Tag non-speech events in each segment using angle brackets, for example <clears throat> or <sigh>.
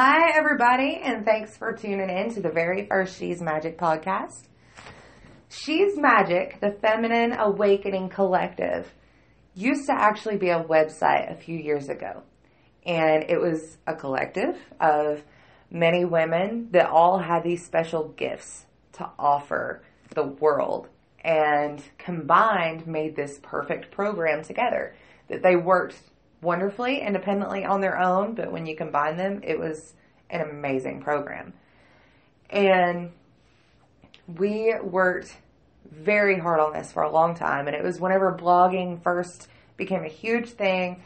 Hi, everybody, and thanks for tuning in to the very first She's Magic podcast. She's Magic, the Feminine Awakening Collective, used to actually be a website a few years ago. And it was a collective of many women that all had these special gifts to offer the world and combined made this perfect program together that they worked wonderfully independently on their own, but when you combine them, it was an amazing program. And we worked very hard on this for a long time, and it was whenever blogging first became a huge thing,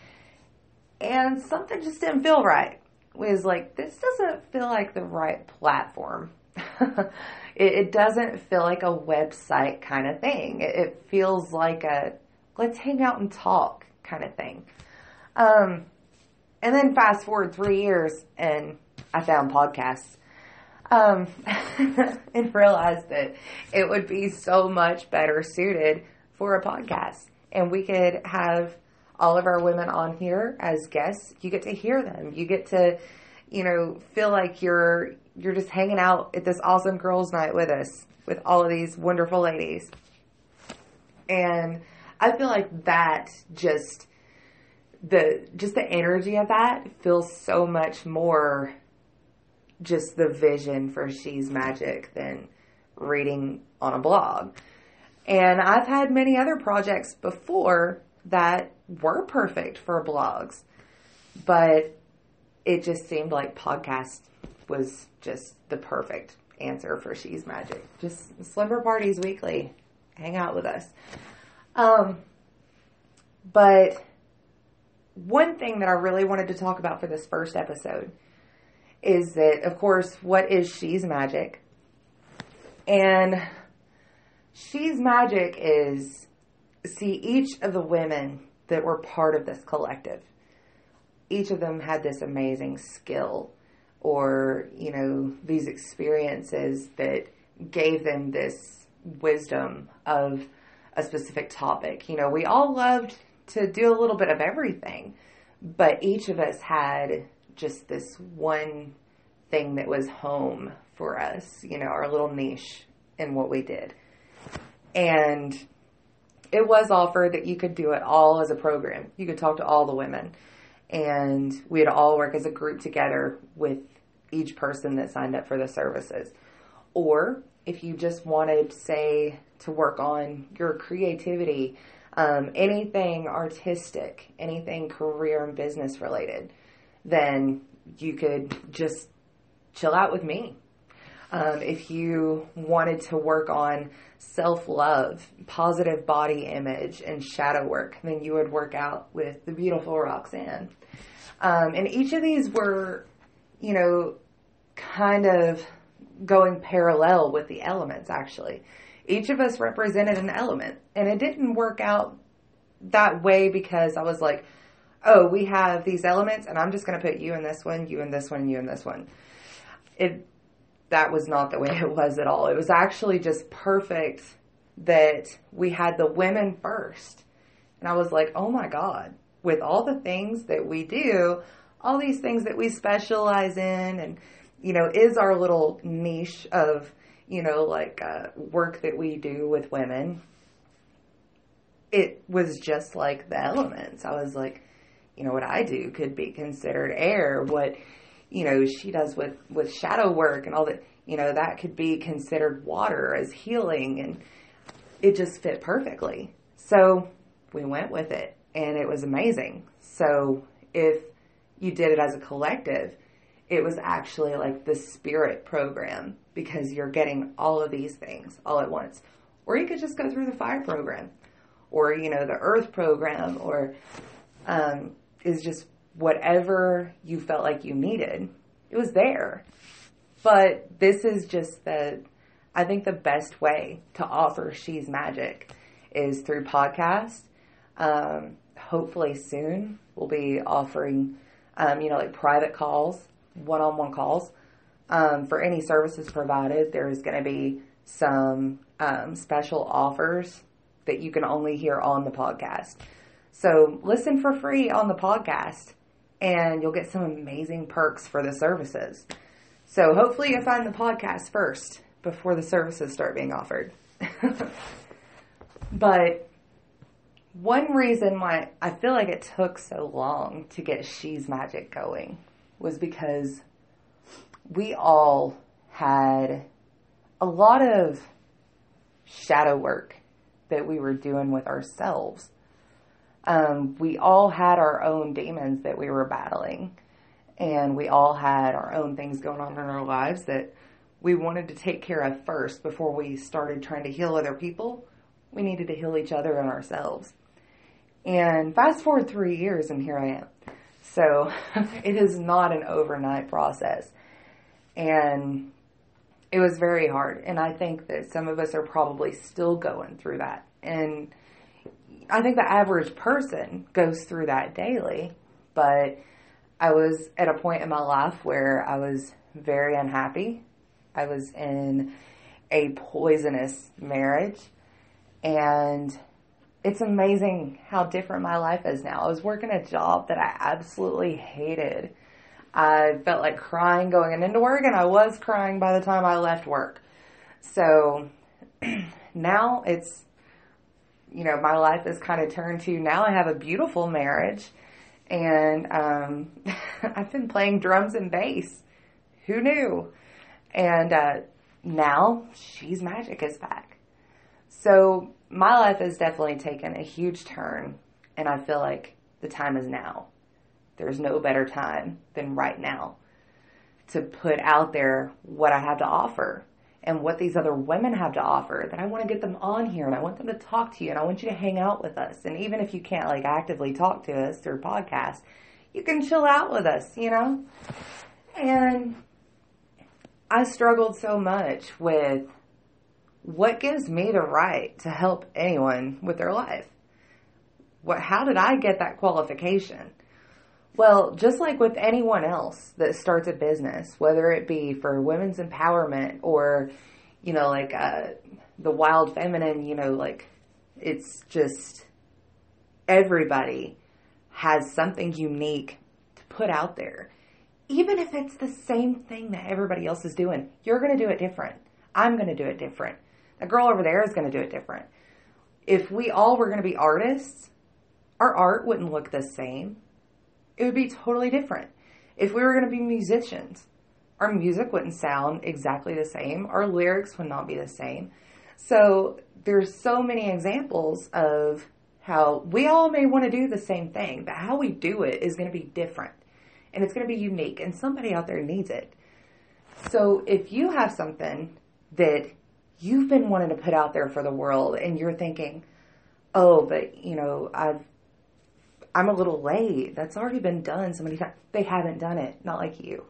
and something just didn't feel right. It was like, this doesn't feel like the right platform. <laughs> it, it, doesn't feel like a website kind of thing. It, it feels like a let's hang out and talk kind of thing. Um, and then fast forward three years and I found podcasts. Um, <laughs> and realized that it would be so much better suited for a podcast. And we could have all of our women on here as guests. You get to hear them. You get to, you know, feel like you're you're just hanging out at this awesome girls' night with us, with all of these wonderful ladies. And I feel like that just the just the energy of that feels so much more just the vision for She's Magic than reading on a blog. And I've had many other projects before that were perfect for blogs, but it just seemed like podcast was just the perfect answer for She's Magic. Just slumber parties weekly. Hang out with us. Um, but one thing that I really wanted to talk about for this first episode is that, of course, what is She's Magic? And She's Magic is see each of the women that were part of this collective. Each of them had this amazing skill or, you know, these experiences that gave them this wisdom of a specific topic. You know, we all loved to do a little bit of everything, but each of us had just this one thing that was home for us, you know, our little niche in what we did. And it was offered that you could do it all as a program. You could talk to all the women and we'd all work as a group together with each person that signed up for the services. Or if you just wanted, say, to work on your creativity, um, anything artistic, anything career and business related, then you could just chill out with me. Um, if you wanted to work on self love, positive body image, and shadow work, then you would work out with the beautiful Roxanne. Um, and each of these were, you know, kind of going parallel with the elements actually. Each of us represented an element and it didn't work out that way because I was like, oh, we have these elements and I'm just going to put you in this one, you in this one, you in this one. It, that was not the way <laughs> it was at all. It was actually just perfect that we had the women first. And I was like, oh my God, with all the things that we do, all these things that we specialize in and you know, is our little niche of, you know, like uh, work that we do with women. It was just like the elements. I was like, you know, what I do could be considered air. What, you know, she does with, with shadow work and all that, you know, that could be considered water as healing. And it just fit perfectly. So we went with it and it was amazing. So if you did it as a collective, it was actually like the spirit program because you're getting all of these things all at once. Or you could just go through the fire program or, you know, the earth program or um, is just whatever you felt like you needed. It was there. But this is just the, I think the best way to offer She's Magic is through podcast. Um, hopefully soon we'll be offering, um, you know, like private calls one-on-one calls. Um, for any services provided, there is going to be some um, special offers that you can only hear on the podcast. So listen for free on the podcast and you'll get some amazing perks for the services. So hopefully you find the podcast first before the services start being offered. <laughs> but one reason why I feel like it took so long to get She's Magic going was because we all had a lot of shadow work that we were doing with ourselves. Um, we all had our own demons that we were battling, and we all had our own things going on in our lives that we wanted to take care of first before we started trying to heal other people. We needed to heal each other and ourselves. And fast forward three years, and here I am. So <laughs> it is not an overnight process. And it was very hard. And I think that some of us are probably still going through that. And I think the average person goes through that daily. But I was at a point in my life where I was very unhappy. I was in a poisonous marriage. And it's amazing how different my life is now. I was working a job that I absolutely hated. I felt like crying going into work, and I was crying by the time I left work. So <clears throat> now it's, you know, my life is kind of turned to now I have a beautiful marriage, and um, <laughs> I've been playing drums and bass. Who knew? And uh, now she's magic is back. So my life has definitely taken a huge turn, and I feel like the time is now. There's no better time than right now to put out there what I have to offer and what these other women have to offer that I want to get them on here and I want them to talk to you and I want you to hang out with us. And even if you can't like actively talk to us through podcast, you can chill out with us, you know? And I struggled so much with what gives me the right to help anyone with their life? What, how did I get that qualification? Well, just like with anyone else that starts a business, whether it be for women's empowerment or, you know, like uh, the wild feminine, you know, like it's just everybody has something unique to put out there. Even if it's the same thing that everybody else is doing, you're going to do it different. I'm going to do it different. The girl over there is going to do it different. If we all were going to be artists, our art wouldn't look the same. It would be totally different. If we were going to be musicians, our music wouldn't sound exactly the same. Our lyrics would not be the same. So there's so many examples of how we all may want to do the same thing, but how we do it is going to be different and it's going to be unique and somebody out there needs it. So if you have something that you've been wanting to put out there for the world and you're thinking, oh, but you know, I've, I'm a little late. That's already been done so many times. They haven't done it, not like you.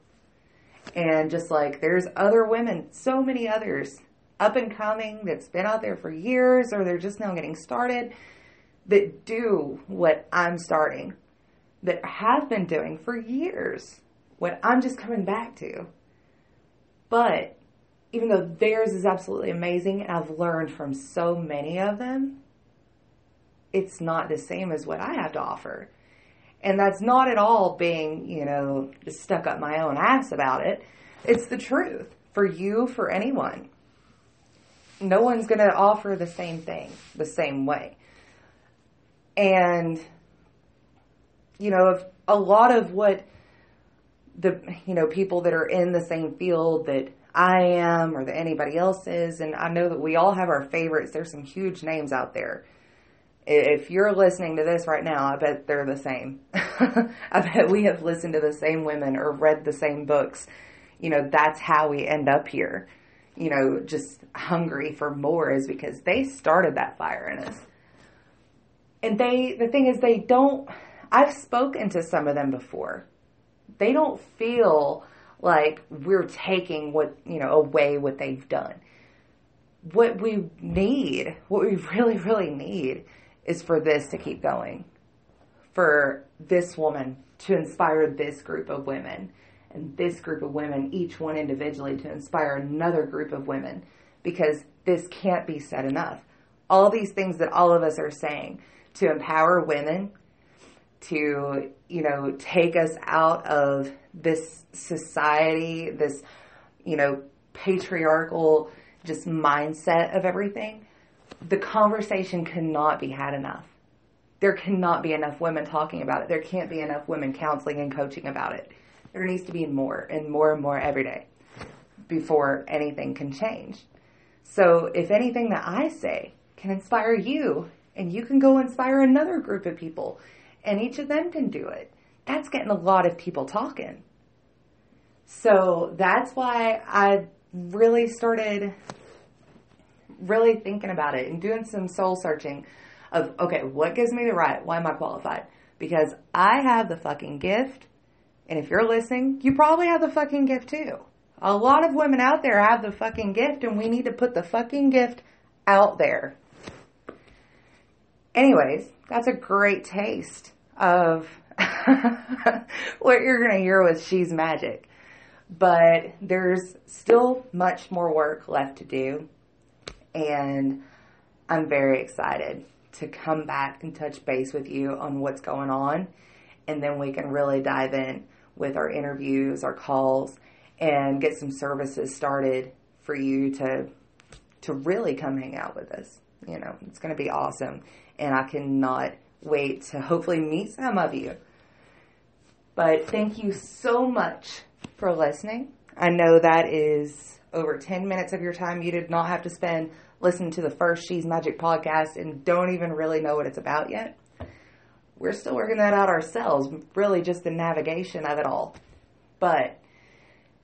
And just like there's other women, so many others up and coming that's been out there for years or they're just now getting started that do what I'm starting, that have been doing for years, what I'm just coming back to. But even though theirs is absolutely amazing and I've learned from so many of them, it's not the same as what I have to offer. And that's not at all being, you know, stuck up my own ass about it. It's the truth for you, for anyone. No one's going to offer the same thing the same way. And, you know, a lot of what the, you know, people that are in the same field that I am or that anybody else is. And I know that we all have our favorites. There's some huge names out there. If you're listening to this right now, I bet they're the same. <laughs> I bet we have listened to the same women or read the same books. You know, that's how we end up here. You know, just hungry for more is because they started that fire in us. And they, the thing is, they don't, I've spoken to some of them before. They don't feel like we're taking what, you know, away what they've done. What we need, what we <laughs> really, really need is for this to keep going. For this woman to inspire this group of women and this group of women, each one individually, to inspire another group of women because this can't be said enough. All these things that all of us are saying to empower women to, you know, take us out of this society, this, you know, patriarchal just mindset of everything. The conversation cannot be had enough. There cannot be enough women talking about it. There can't be enough women counseling and coaching about it. There needs to be more and more and more every day before anything can change. So if anything that I say can inspire you and you can go inspire another group of people and each of them can do it, that's getting a lot of people talking. So that's why I really started really thinking about it and doing some soul searching of, okay, what gives me the right? Why am I qualified? Because I have the fucking gift. And if you're listening, you probably have the fucking gift too. A lot of women out there have the fucking gift and we need to put the fucking gift out there. Anyways, that's a great taste of <laughs> what you're going to hear with She's Magic. But there's still much more work left to do. And I'm very excited to come back and touch base with you on what's going on. And then we can really dive in with our interviews, our calls, and get some services started for you to to really come hang out with us. You know, it's going to be awesome. And I cannot wait to hopefully meet some of you. But thank you so much for listening. I know that is over 10 minutes of your time you did not have to spend listening to the first She's Magic podcast and don't even really know what it's about yet. We're still working that out ourselves, really just the navigation of it all. But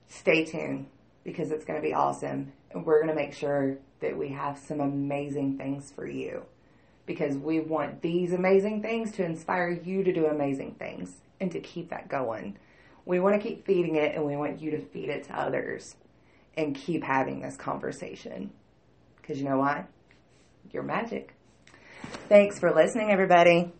stay tuned because it's going to be awesome and we're going to make sure that we have some amazing things for you because we want these amazing things to inspire you to do amazing things and to keep that going. We want to keep feeding it and we want you to feed it to others and keep having this conversation. Because you know why? You're magic. Thanks for listening, everybody.